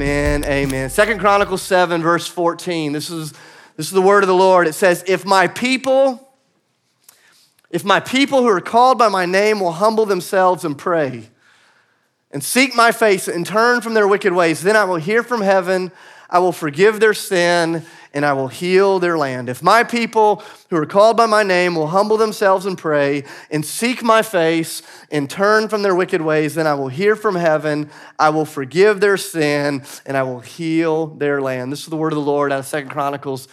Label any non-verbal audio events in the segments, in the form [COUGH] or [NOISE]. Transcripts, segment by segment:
Amen. Amen. Second Chronicles 7, verse 14. This is, this is the word of the Lord. It says, If my people, if my people who are called by my name will humble themselves and pray and seek my face and turn from their wicked ways, then I will hear from heaven, I will forgive their sin and I will heal their land. If my people who are called by my name will humble themselves and pray and seek my face and turn from their wicked ways, then I will hear from heaven, I will forgive their sin, and I will heal their land. This is the word of the Lord out of Second Chronicles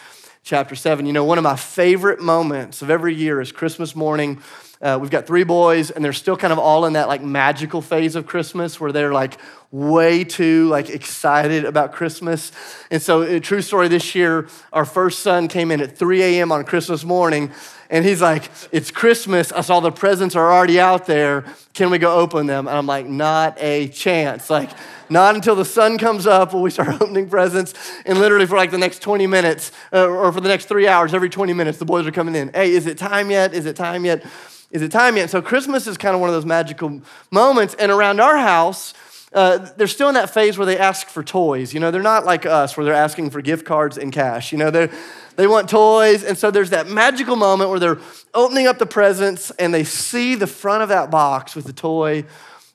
chapter 7. You know, one of my favorite moments of every year is Christmas morning uh, we've got three boys, and they're still kind of all in that like magical phase of Christmas where they're like way too like excited about Christmas. And so, a true story this year, our first son came in at 3 a.m. on Christmas morning, and he's like, It's Christmas. I saw the presents are already out there. Can we go open them? And I'm like, Not a chance. Like, not until the sun comes up will we start [LAUGHS] opening presents. And literally for like the next 20 minutes, uh, or for the next three hours, every 20 minutes, the boys are coming in. Hey, is it time yet? Is it time yet? is it time yet? So Christmas is kind of one of those magical moments. And around our house, uh, they're still in that phase where they ask for toys. You know, they're not like us where they're asking for gift cards and cash. You know, they they want toys. And so there's that magical moment where they're opening up the presents and they see the front of that box with the toy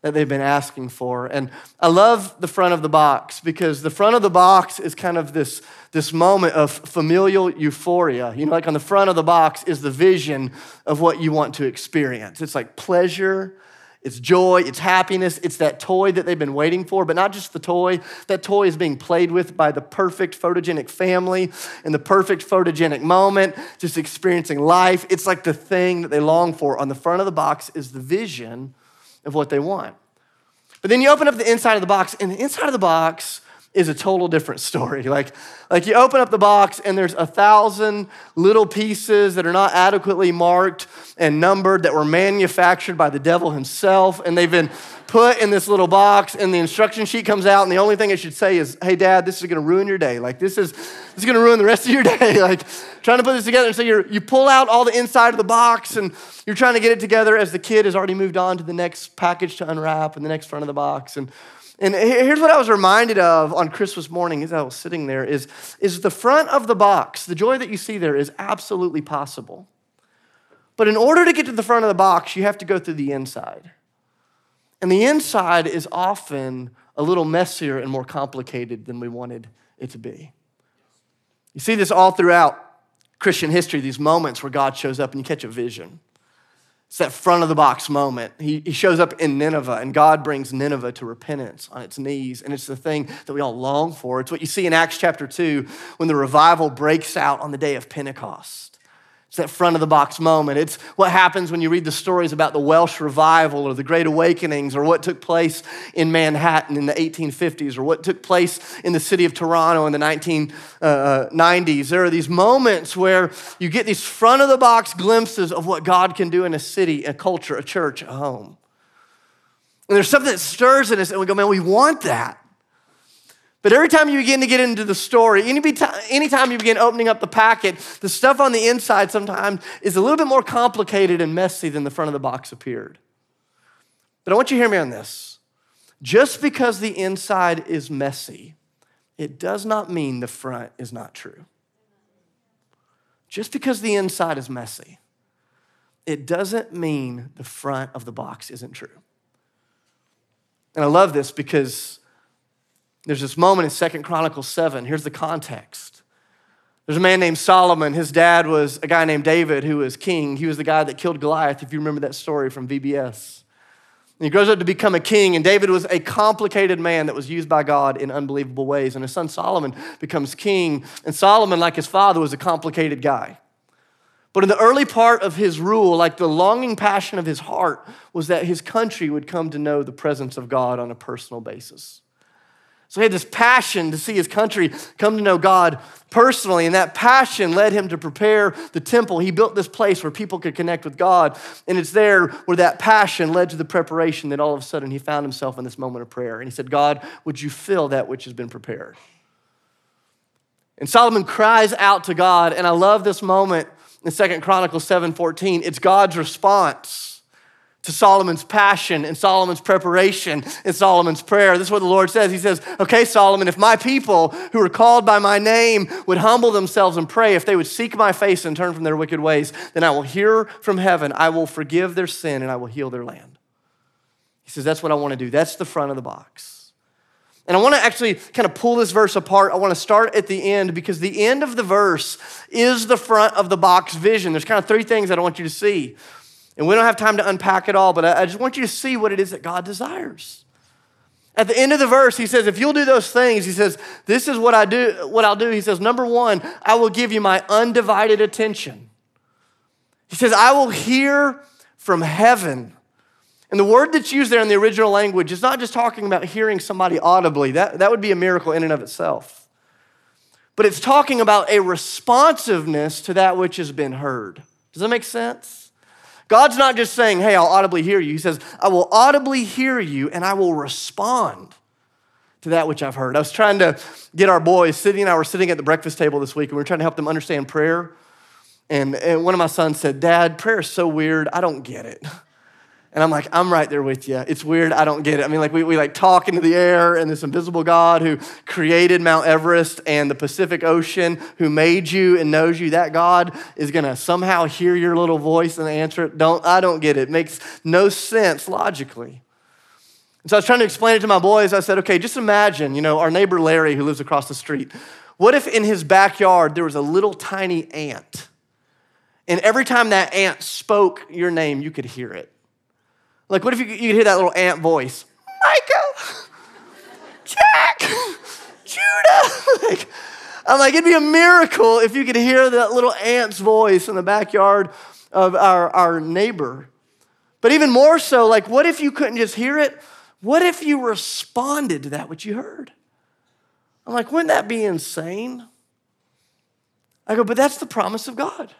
that they've been asking for. And I love the front of the box because the front of the box is kind of this, this moment of familial euphoria. You know, like on the front of the box is the vision of what you want to experience. It's like pleasure, it's joy, it's happiness, it's that toy that they've been waiting for, but not just the toy. That toy is being played with by the perfect photogenic family in the perfect photogenic moment, just experiencing life. It's like the thing that they long for. On the front of the box is the vision of what they want. But then you open up the inside of the box, and the inside of the box is a total different [LAUGHS] story. Like, like you open up the box and there's a thousand little pieces that are not adequately marked and numbered that were manufactured by the devil himself, and they've been put in this little box, and the instruction sheet comes out, and the only thing it should say is, "Hey, Dad, this is going to ruin your day. Like this is this is going to ruin the rest of your [LAUGHS] day. like trying to put this together." And so you you pull out all the inside of the box, and you're trying to get it together as the kid has already moved on to the next package to unwrap and the next front of the box, and and here's what I was reminded of on Christmas morning as I was sitting there is, is the front of the box, the joy that you see there is absolutely possible. But in order to get to the front of the box, you have to go through the inside. And the inside is often a little messier and more complicated than we wanted it to be. You see this all throughout Christian history, these moments where God shows up and you catch a vision. It's that front of the box moment. He, he shows up in Nineveh, and God brings Nineveh to repentance on its knees. And it's the thing that we all long for. It's what you see in Acts chapter 2 when the revival breaks out on the day of Pentecost. It's that front of the box moment. It's what happens when you read the stories about the Welsh revival or the Great Awakenings or what took place in Manhattan in the 1850s or what took place in the city of Toronto in the 1990s. Uh, uh, there are these moments where you get these front of the box glimpses of what God can do in a city, a culture, a church, a home. And there's something that stirs in us, and we go, man, we want that. But every time you begin to get into the story, anytime you begin opening up the packet, the stuff on the inside sometimes is a little bit more complicated and messy than the front of the box appeared. But I want you to hear me on this. Just because the inside is messy, it does not mean the front is not true. Just because the inside is messy, it doesn't mean the front of the box isn't true. And I love this because there's this moment in Second Chronicles 7. Here's the context. There's a man named Solomon. His dad was a guy named David who was king. He was the guy that killed Goliath, if you remember that story from VBS. And he grows up to become a king, and David was a complicated man that was used by God in unbelievable ways. And his son Solomon becomes king. And Solomon, like his father, was a complicated guy. But in the early part of his rule, like the longing passion of his heart was that his country would come to know the presence of God on a personal basis. So he had this passion to see his country come to know God personally, and that passion led him to prepare the temple. He built this place where people could connect with God, and it's there where that passion led to the preparation that all of a sudden he found himself in this moment of prayer. And he said, God, would you fill that which has been prepared? And Solomon cries out to God, and I love this moment in Second Chronicles 7:14. It's God's response to Solomon's passion and Solomon's preparation and Solomon's prayer. This is what the Lord says. He says, Okay, Solomon, if my people who are called by my name would humble themselves and pray, if they would seek my face and turn from their wicked ways, then I will hear from heaven, I will forgive their sin, and I will heal their land. He says, That's what I want to do. That's the front of the box. And I want to actually kind of pull this verse apart. I want to start at the end because the end of the verse is the front of the box vision. There's kind of three things that I want you to see. And we don't have time to unpack it all, but I just want you to see what it is that God desires. At the end of the verse, he says, if you'll do those things, he says, this is what I do, what I'll do. He says, number one, I will give you my undivided attention. He says, I will hear from heaven. And the word that's used there in the original language is not just talking about hearing somebody audibly. That, that would be a miracle in and of itself. But it's talking about a responsiveness to that which has been heard. Does that make sense? God's not just saying, hey, I'll audibly hear you. He says, I will audibly hear you and I will respond to that which I've heard. I was trying to get our boys, Sydney and I were sitting at the breakfast table this week and we were trying to help them understand prayer. And, and one of my sons said, Dad, prayer is so weird. I don't get it. And I'm like, I'm right there with you. It's weird. I don't get it. I mean, like, we, we like talk into the air and this invisible God who created Mount Everest and the Pacific Ocean, who made you and knows you, that God is going to somehow hear your little voice and answer it. Don't, I don't get it. It makes no sense logically. And so I was trying to explain it to my boys. I said, okay, just imagine, you know, our neighbor Larry who lives across the street. What if in his backyard there was a little tiny ant? And every time that ant spoke your name, you could hear it. Like, what if you, you could hear that little ant voice? Micah, Jack, Judah. [LAUGHS] like, I'm like, it'd be a miracle if you could hear that little ant's voice in the backyard of our, our neighbor. But even more so, like, what if you couldn't just hear it? What if you responded to that which you heard? I'm like, wouldn't that be insane? I go, but that's the promise of God.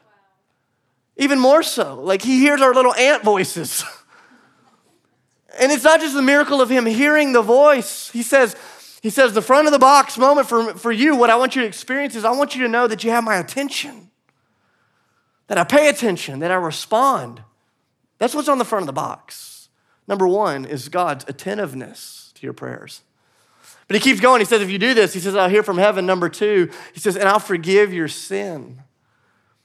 Even more so, like, He hears our little ant voices. [LAUGHS] And it's not just the miracle of him hearing the voice. He says, he says, the front of the box moment for, for you, what I want you to experience is I want you to know that you have my attention, that I pay attention, that I respond. That's what's on the front of the box. Number one is God's attentiveness to your prayers. But he keeps going. He says, if you do this, he says, I'll hear from heaven. Number two, he says, and I'll forgive your sin.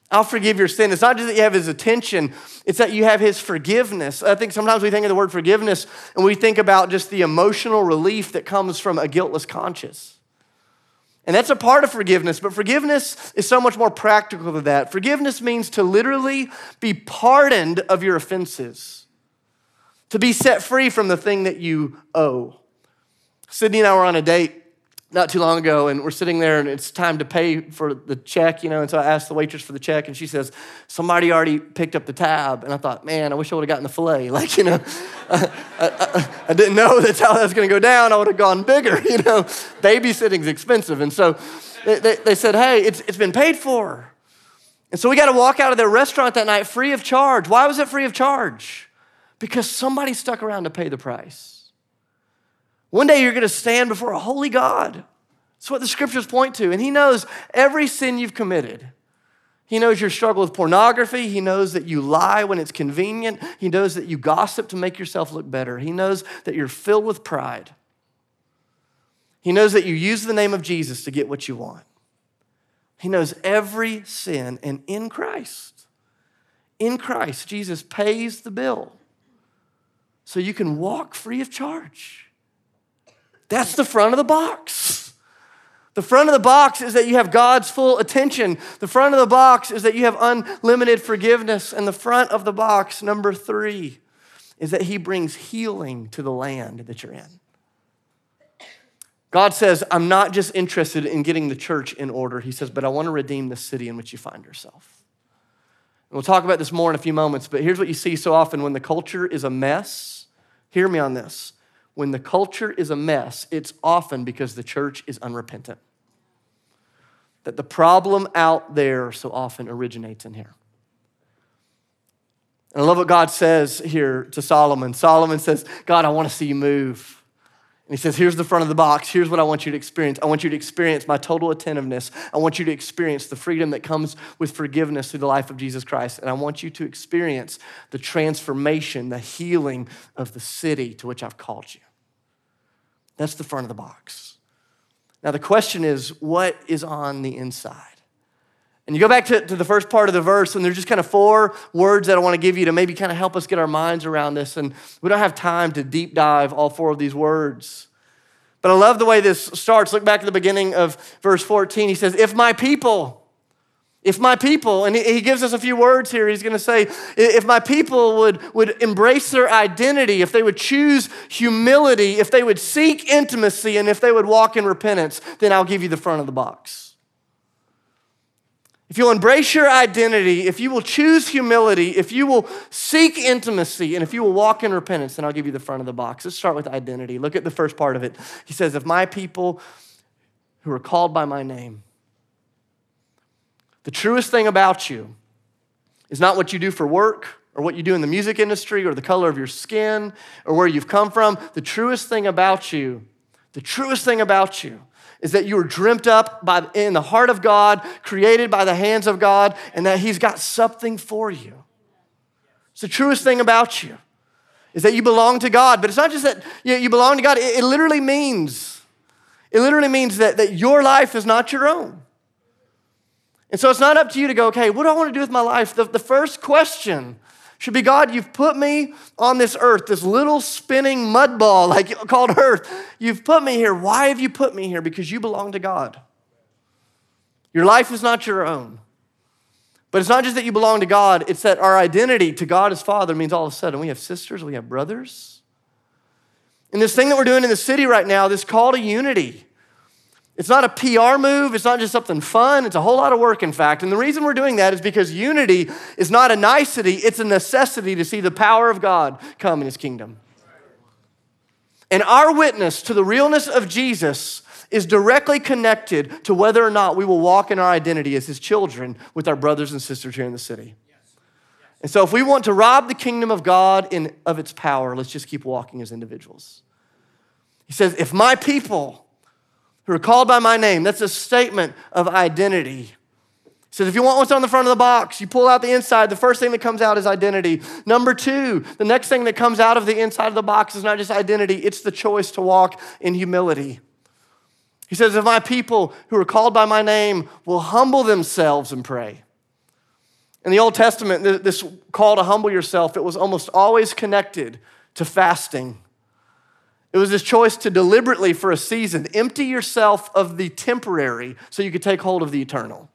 I'll forgive your sin. It's not just that you have his attention, it's that you have his forgiveness. I think sometimes we think of the word forgiveness and we think about just the emotional relief that comes from a guiltless conscience. And that's a part of forgiveness, but forgiveness is so much more practical than that. Forgiveness means to literally be pardoned of your offenses, to be set free from the thing that you owe. Sydney and I were on a date not too long ago, and we're sitting there, and it's time to pay for the check, you know. And so I asked the waitress for the check, and she says, "Somebody already picked up the tab." And I thought, man, I wish I would have gotten the fillet. [LAUGHS] Like, you know, [LAUGHS] I, I, I, didn't know [LAUGHS] that's how that's going to go down. I would have gone bigger, you know. Babysitting's expensive, and so they, they, they said, "Hey, it's it's been paid for." And so we got to walk out of their restaurant that night free of charge. Why was it free of charge? Because somebody stuck around to pay the price. One day you're going to stand before a holy God. That's what the scriptures point to. And He knows every sin you've committed. He knows your struggle with pornography. He knows that you lie when it's convenient. He knows that you gossip to make yourself look better. He knows that you're filled with pride. He knows that you use the name of Jesus to get what you want. He knows every sin, and in Christ, in Christ, Jesus pays the bill so you can walk free of charge. That's the front of the box. The front of the box is that you have God's full attention. The front of the box is that you have unlimited forgiveness. And the front of the box, number three, is that He brings healing to the land that you're in. God says, I'm not just interested in getting the church in order. He says, but I want to redeem the city in which you find yourself. And we'll talk about this more in a few moments, but here's what you see so often when the culture is a mess. Hear me on this when the culture is a mess, it's often because the church is unrepentant. That the problem out there so often originates in here. And I love what God says here to Solomon. Solomon says, God, I want to see you move. And he says, Here's the front of the box. Here's what I want you to experience. I want you to experience my total attentiveness. I want you to experience the freedom that comes with forgiveness through the life of Jesus Christ. And I want you to experience the transformation, the healing of the city to which I've called you. That's the front of the box. Now, the question is, what is on the inside? And you go back to, to the first part of the verse, and there's just kind of four words that I want to give you to maybe kind of help us get our minds around this. And we don't have time to deep dive all four of these words. But I love the way this starts. Look back at the beginning of verse 14. He says, If my people, if my people, and he gives us a few words here, he's going to say, if my people would, would embrace their identity, if they would choose humility, if they would seek intimacy, and if they would walk in repentance, then I'll give you the front of the box. If you'll embrace your identity, if you will choose humility, if you will seek intimacy, and if you will walk in repentance, then I'll give you the front of the box. Let's start with identity. Look at the first part of it. He says, If my people who are called by my name, the truest thing about you is not what you do for work or what you do in the music industry or the color of your skin or where you've come from. The truest thing about you, the truest thing about you is that you were dreamt up by, in the heart of God, created by the hands of God, and that He's got something for you. It's the truest thing about you is that you belong to God. But it's not just that you belong to God, it, it literally means, it literally means that, that your life is not your own. And so it's not up to you to go, okay, what do I want to do with my life? The, the first question should be God, you've put me on this earth, this little spinning mud ball [LAUGHS] like called earth. You've put me here. Why have you put me here? Because you belong to God. Your life is not your own. But it's not just that you belong to God, it's that our identity to God as Father means all of a sudden we have sisters, we have brothers. And this thing that we're doing in the city right now, this call to unity, it's not a PR move. It's not just something fun. It's a whole lot of work, in fact. And the reason we're doing that is because unity is not a nicety, it's a necessity to see the power of God come in his kingdom. And our witness to the realness of Jesus is directly connected to whether or not we will walk in our identity as his children with our brothers and sisters here in the city. And so, if we want to rob the kingdom of God in, of its power, let's just keep walking as individuals. He says, If my people, who are called by my name. That's a statement of identity. He says, if you want what's on the front of the box, you pull out the inside, the first thing that comes out is identity. Number two, the next thing that comes out of the inside of the box is not just identity, it's the choice to walk in humility. He says, if my people who are called by my name will humble themselves and pray. In the Old Testament, this call to humble yourself, it was almost always connected to fasting. It was this choice to deliberately, for a season, empty yourself of the temporary so you could take hold of the eternal.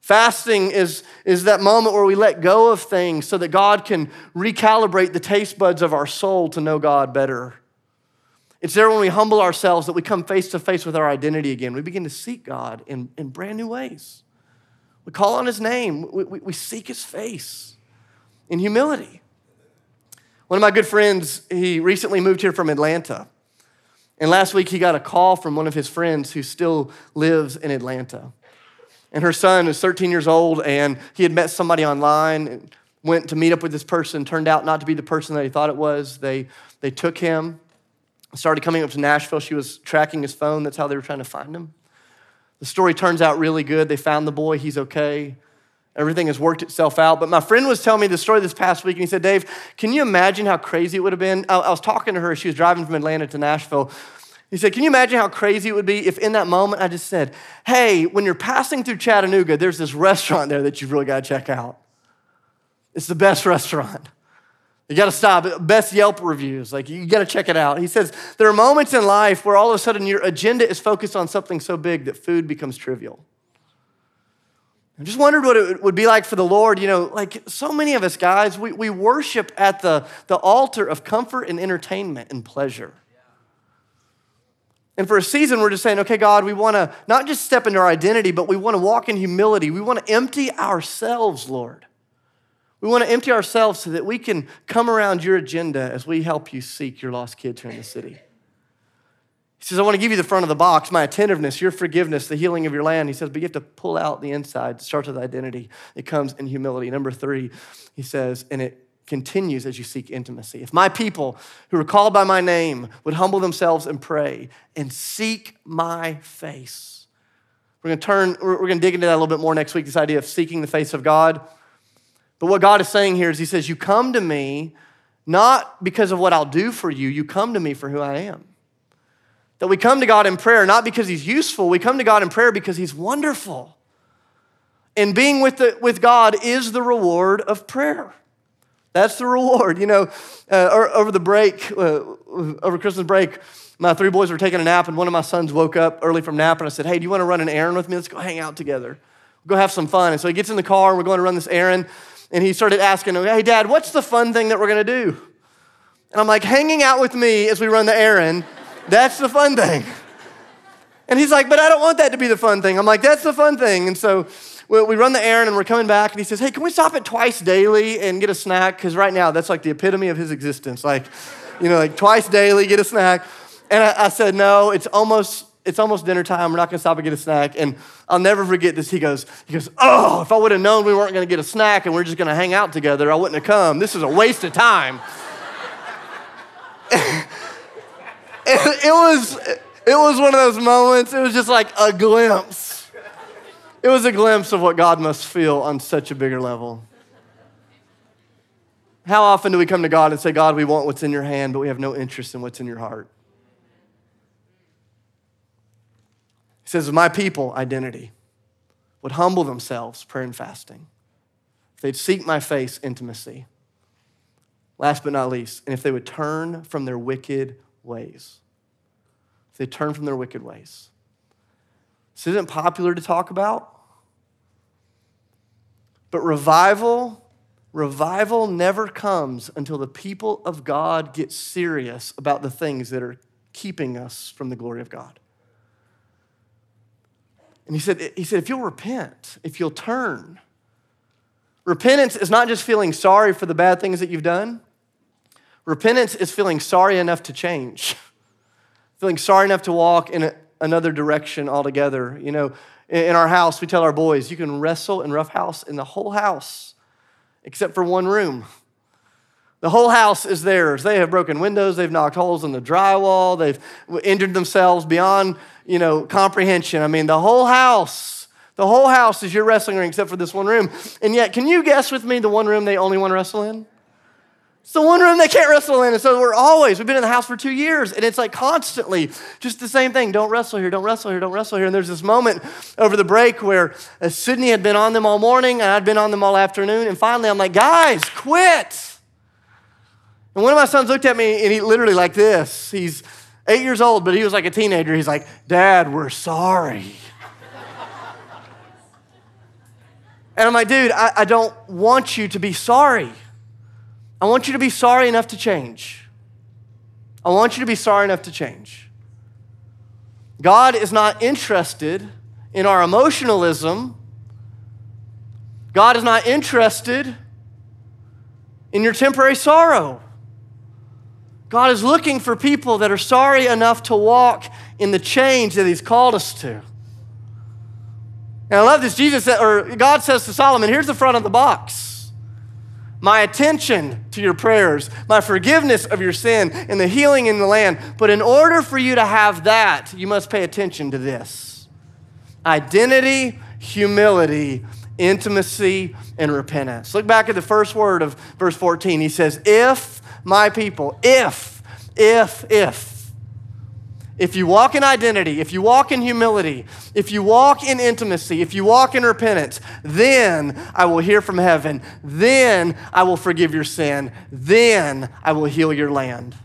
Fasting is, is that moment where we let go of things so that God can recalibrate the taste buds of our soul to know God better. It's there when we humble ourselves that we come face to face with our identity again. We begin to seek God in, in brand new ways. We call on His name, we, we, we seek His face in humility. One of my good friends, he recently moved here from Atlanta. And last week he got a call from one of his friends who still lives in Atlanta. And her son is 13 years old, and he had met somebody online and went to meet up with this person, turned out not to be the person that he thought it was. They, they took him, started coming up to Nashville. She was tracking his phone. That's how they were trying to find him. The story turns out really good. They found the boy, he's okay. Everything has worked itself out. But my friend was telling me the story this past week, and he said, Dave, can you imagine how crazy it would have been? I, was talking to her. She was driving from Atlanta to Nashville. He said, Can you imagine how crazy it would be if in that moment I just said, Hey, when you're passing through Chattanooga, there's this restaurant there that you've really got to check out. It's the best restaurant. You got to stop. Best Yelp reviews. Like, you got to check it out. He says, There are moments in life where all of a sudden your agenda is focused on something so big that food becomes trivial. I just wondered what it would be like for the Lord. You know, like so many of us guys, we, we worship at the, the altar of comfort and entertainment and pleasure. And for a season, we're just saying, okay, God, we want to not just step into our identity, but we want to walk in humility. We want to empty ourselves, Lord. We want to empty ourselves so that we can come around your agenda as we help you seek your lost kids here in the city. He says, I want to give you the front of the box, my attentiveness, your forgiveness, the healing of your land. He says, but you have to pull out the inside. It starts with identity. It comes in humility. Number three, he says, and it continues as you seek intimacy. If my people who are called by my name would humble themselves and pray and seek my face. We're going to turn, we're going to dig into that a little bit more next week, this idea of seeking the face of God. But what God is saying here is He says, You come to me not because of what I'll do for you, you come to me for who I am. That we come to God in prayer not because He's useful, we come to God in prayer because He's wonderful. And being with, the, with God is the reward of prayer. That's the reward. You know, uh, over the break, uh, over Christmas break, my three boys were taking a nap, and one of my sons woke up early from nap, and I said, Hey, do you want to run an errand with me? Let's go hang out together. Go have some fun. And so he gets in the car, and we're going to run this errand, and he started asking, Hey, Dad, what's the fun thing that we're going to do? And I'm like, Hanging out with me as we run the errand, that's the fun thing. And he's like, But I don't want that to be the fun thing. I'm like, That's the fun thing. And so we run the errand and we're coming back, and he says, Hey, can we stop at twice daily and get a snack? Because right now, that's like the epitome of his existence. Like, you know, like twice daily, get a snack. And I, I said, No, it's almost. It's almost dinner time. We're not going to stop and get a snack. And I'll never forget this. He goes, he goes, Oh, if I would have known we weren't going to get a snack and we we're just going to hang out together, I wouldn't have come. This is a waste of time. [LAUGHS] it was, it was one of those moments. It was just like a glimpse it was a glimpse of what God must feel on such a bigger level. How often do we come to God and say, God, we want what's in your hand, but we have no interest in what's in your heart? He says, My people, identity, would humble themselves, prayer and fasting. If they'd seek my face, intimacy. Last but not least, and if they would turn from their wicked ways. They turn from their wicked ways. This isn't popular to talk about. But revival, revival never comes until the people of God get serious about the things that are keeping us from the glory of God. And he said, he said, if you'll repent, if you'll turn, repentance is not just feeling sorry for the bad things that you've done. Repentance is feeling sorry enough to change, [LAUGHS] feeling sorry enough to walk in a, another direction altogether. You know, in our house, we tell our boys, you can wrestle and roughhouse in the whole house except for one room. The whole house is theirs. They have broken windows, they've knocked holes in the drywall, they've injured themselves beyond, you know, comprehension. I mean, the whole house, the whole house is your wrestling ring except for this one room. And yet, can you guess with me the one room they only want to wrestle in? It's the one room they can't wrestle in. And so we're always, we've been in the house for two years, and it's like constantly just the same thing. Don't wrestle here, don't wrestle here, don't wrestle here. And there's this moment over the break where uh, Sydney had been on them all morning, and I'd been on them all afternoon. And finally, I'm like, guys, quit. And one of my sons looked at me, and he literally like this. He's eight years old, but he was like a teenager. He's like, Dad, we're sorry. and I'm like, dude, I, I don't want you to be sorry. I want you to be sorry enough to change. I want you to be sorry enough to change. God is not interested in our emotionalism. God is not interested in your temporary sorrow. God is looking for people that are sorry enough to walk in the change that He's called us to. And I love this. Jesus or God says to Solomon, here's the front of the box my attention to your prayers, my forgiveness of your sin, and the healing in the land. But in order for you to have that, you must pay attention to this identity, humility, intimacy, and repentance. Look back at the first word of verse 14. He says, If my people, if, if, if, if you walk in identity, if you walk in humility, if you walk in intimacy, if you walk in repentance, then I will hear from heaven. Then I will forgive your sin. Then I will heal your land.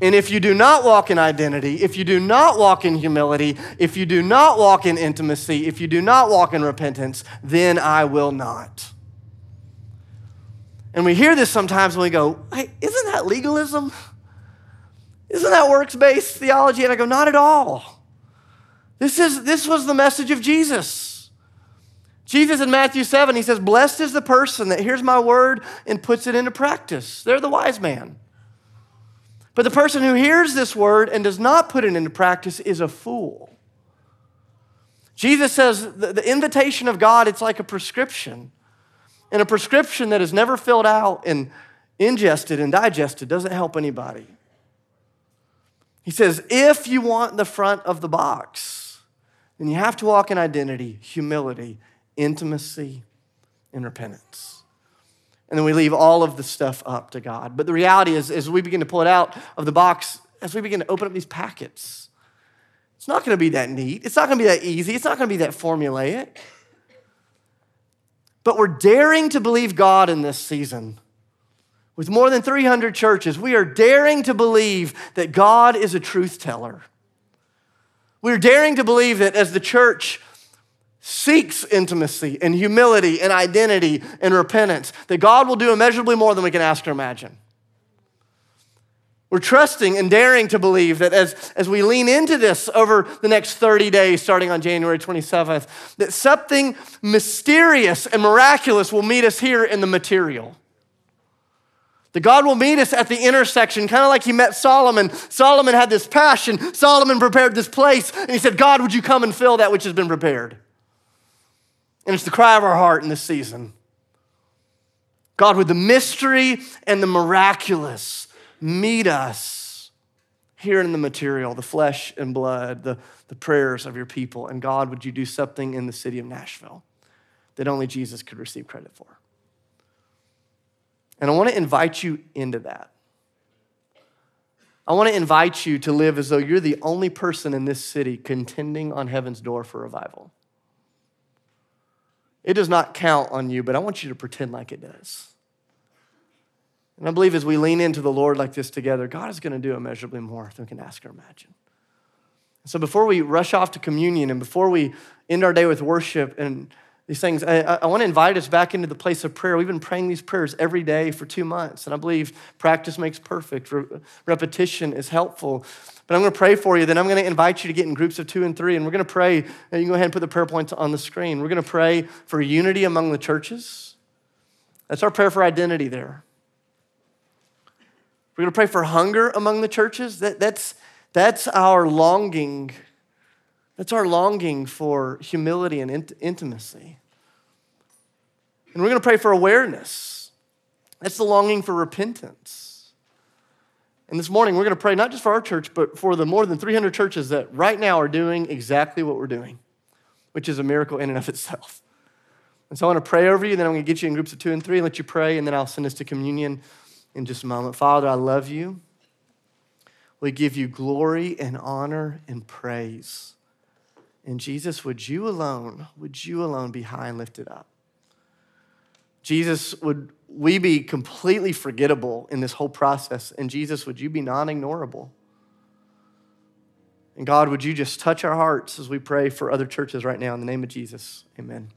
And if you do not walk in identity, if you do not walk in humility, if you do not walk in intimacy, if you do not walk in repentance, then I will not. And we hear this sometimes when we go, hey, isn't that legalism? Isn't that works based theology? And I go, Not at all. This, is, this was the message of Jesus. Jesus in Matthew 7, he says, Blessed is the person that hears my word and puts it into practice. They're the wise man. But the person who hears this word and does not put it into practice is a fool. Jesus says the, the invitation of God, it's like a prescription. And a prescription that is never filled out and ingested and digested doesn't help anybody. He says, if you want the front of the box, then you have to walk in identity, humility, intimacy, and repentance. And then we leave all of the stuff up to God. But the reality is, as we begin to pull it out of the box, as we begin to open up these packets, it's not going to be that neat. It's not going to be that easy. It's not going to be that formulaic. But we're daring to believe God in this season. With more than 300 churches, we are daring to believe that God is a truth teller. We're daring to believe that as the church seeks intimacy and humility and identity and repentance, that God will do immeasurably more than we can ask or imagine. We're trusting and daring to believe that as, as we lean into this over the next 30 days, starting on January 27th, that something mysterious and miraculous will meet us here in the material. That God will meet us at the intersection, kind of like He met Solomon. Solomon had this passion. Solomon prepared this place, and He said, God, would you come and fill that which has been prepared? And it's the cry of our heart in this season. God, with the mystery and the miraculous, meet us here in the material, the flesh and blood, the, the prayers of your people. And God, would you do something in the city of Nashville that only Jesus could receive credit for? And I want to invite you into that. I want to invite you to live as though you're the only person in this city contending on heaven's door for revival. It does not count on you, but I want you to pretend like it does. And I believe as we lean into the Lord like this together, God is going to do immeasurably more than we can ask or imagine. So before we rush off to communion and before we end our day with worship and these things, I, I want to invite us back into the place of prayer. We've been praying these prayers every day for two months, and I believe practice makes perfect. repetition is helpful. But I'm going to pray for you. Then I'm going to invite you to get in groups of two and three, and we're going to pray. And you can go ahead and put the prayer points on the screen. We're going to pray for unity among the churches. That's our prayer for identity there. We're going to pray for hunger among the churches. That, that's, that's our longing. That's our longing for humility and int- intimacy. And we're going to pray for awareness. That's the longing for repentance. And this morning, we're going to pray not just for our church, but for the more than 300 churches that right now are doing exactly what we're doing, which is a miracle in and of itself. And so I want to pray over you, then I'm going to get you in groups of two and three and let you pray, and then I'll send us to communion in just a moment. Father, I love you. We give you glory and honor and praise. And Jesus, would you alone, would you alone be high and lifted up? Jesus, would we be completely forgettable in this whole process? And Jesus, would you be non ignorable? And God, would you just touch our hearts as we pray for other churches right now in the name of Jesus? Amen.